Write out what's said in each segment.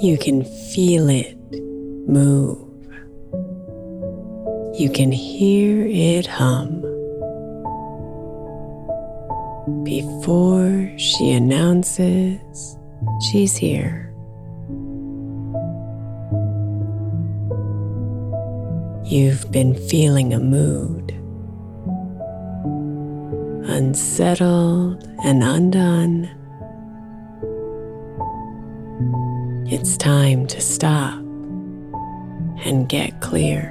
You can feel it move. You can hear it hum. Before she announces she's here. You've been feeling a mood, unsettled and undone. It's time to stop and get clear.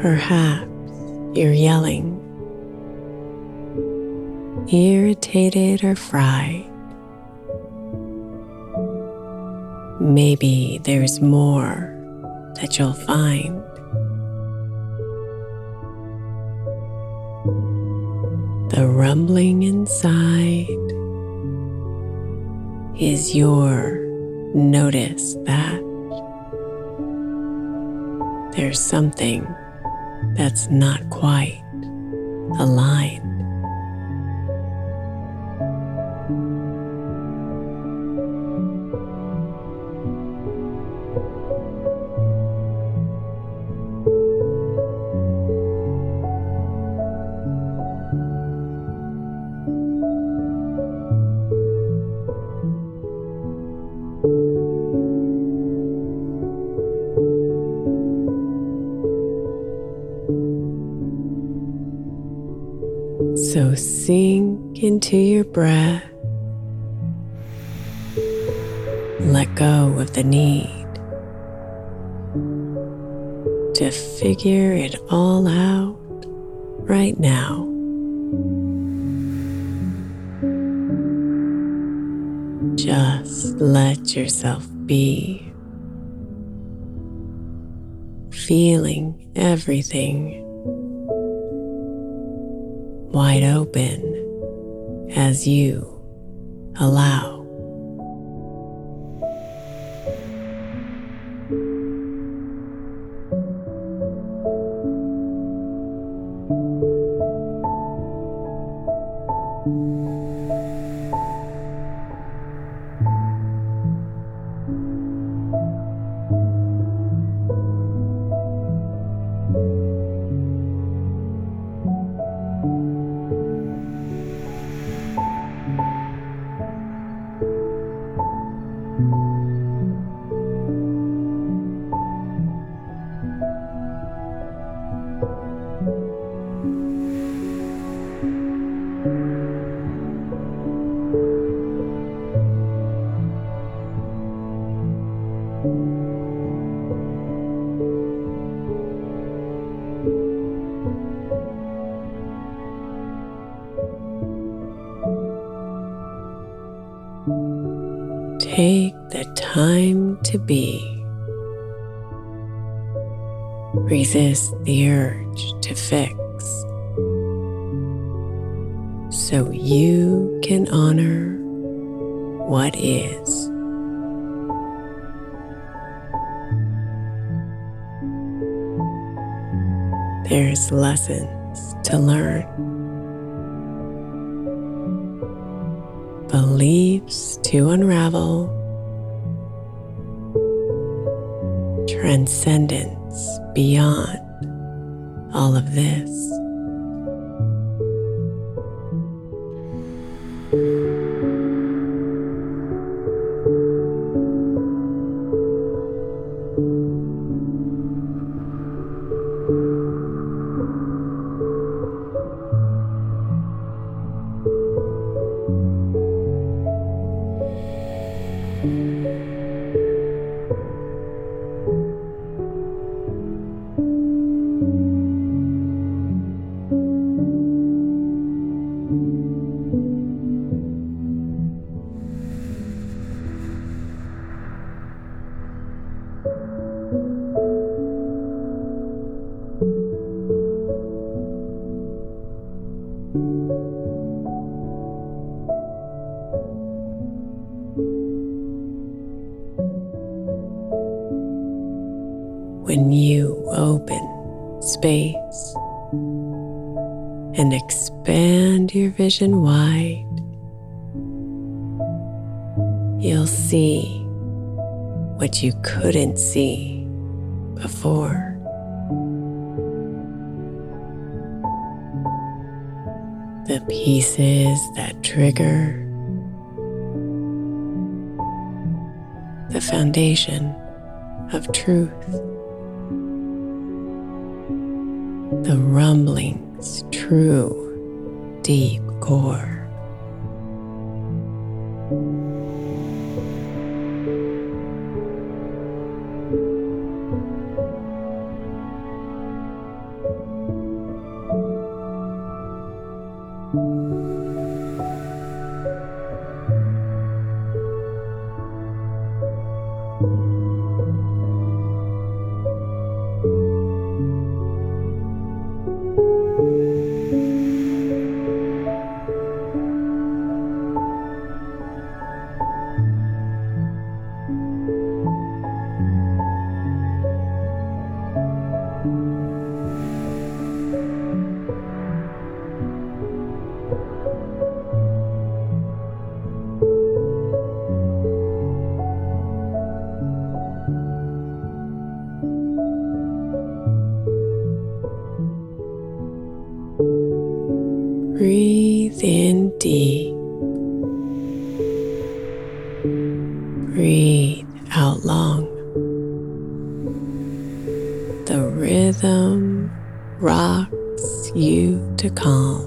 Perhaps you're yelling, irritated or fried. Maybe there's more that you'll find. The rumbling inside is your notice that there's something that's not quite aligned. To figure it all out right now. Just let yourself be, feeling everything wide open as you allow. time to be. Resist the urge to fix so you can honor what is. There's lessons to learn, beliefs to unravel transcendence beyond all of this. when vision wide, you'll see what you couldn't see before. The pieces that trigger the foundation of truth. the rumbling's true deep core. Calm.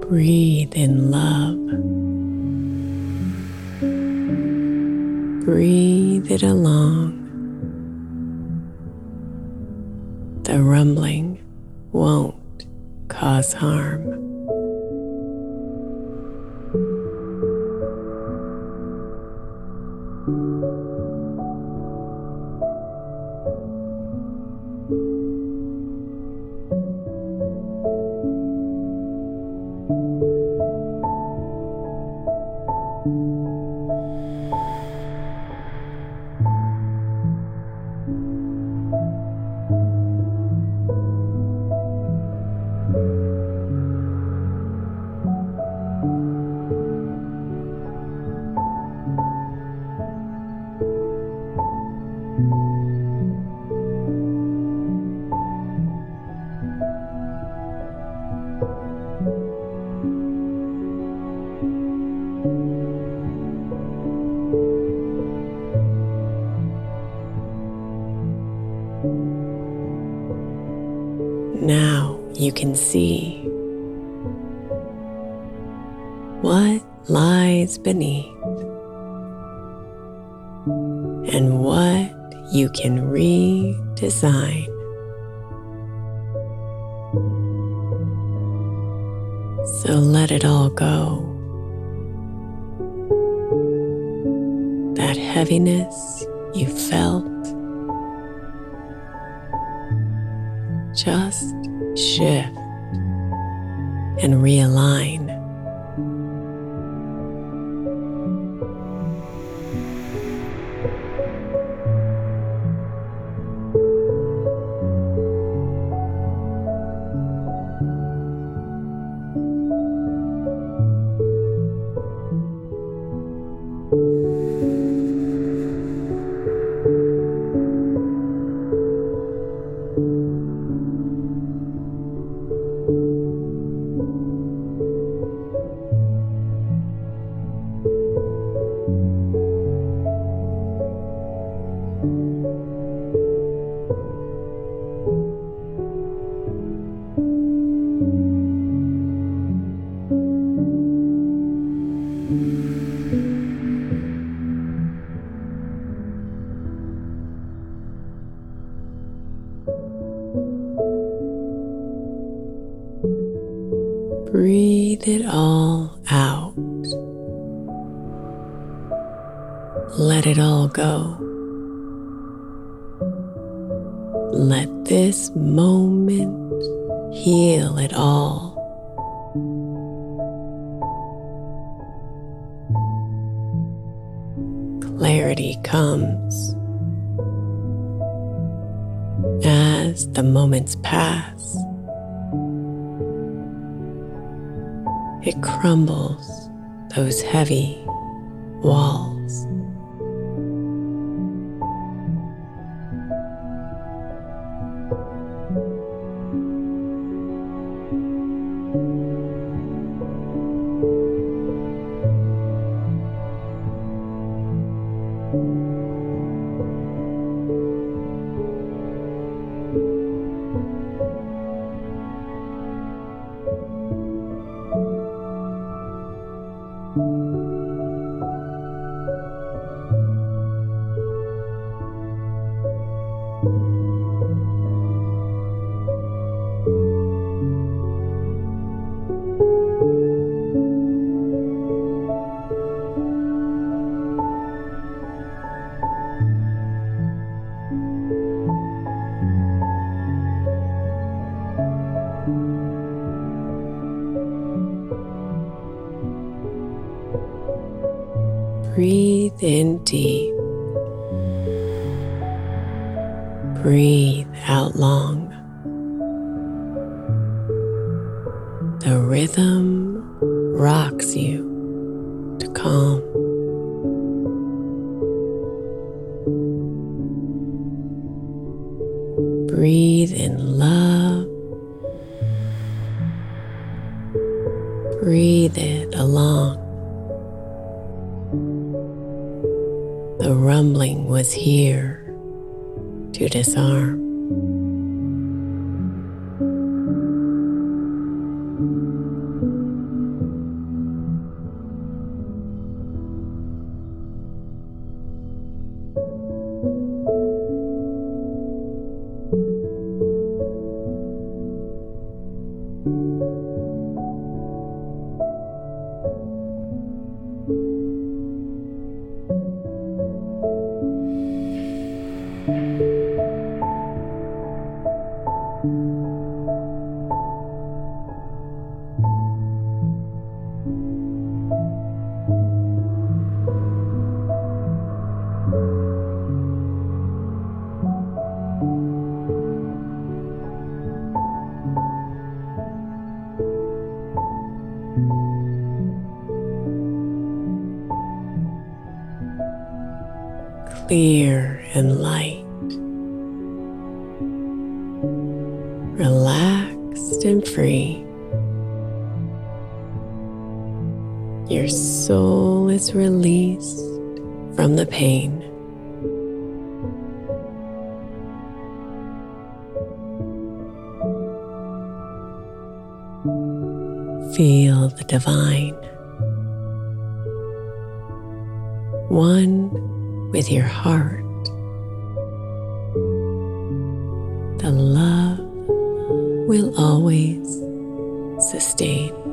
Breathe in love. Breathe it along. The rumbling won't cause harm. So let it all go. That heaviness you felt, just shift and realign. Comes as the moments pass. It crumbles those heavy walls. Breathe it along. The rumbling was here to disarm. Clear and light, relaxed and free. Your soul is released from the pain. Feel the divine. One with your heart. The love will always sustain.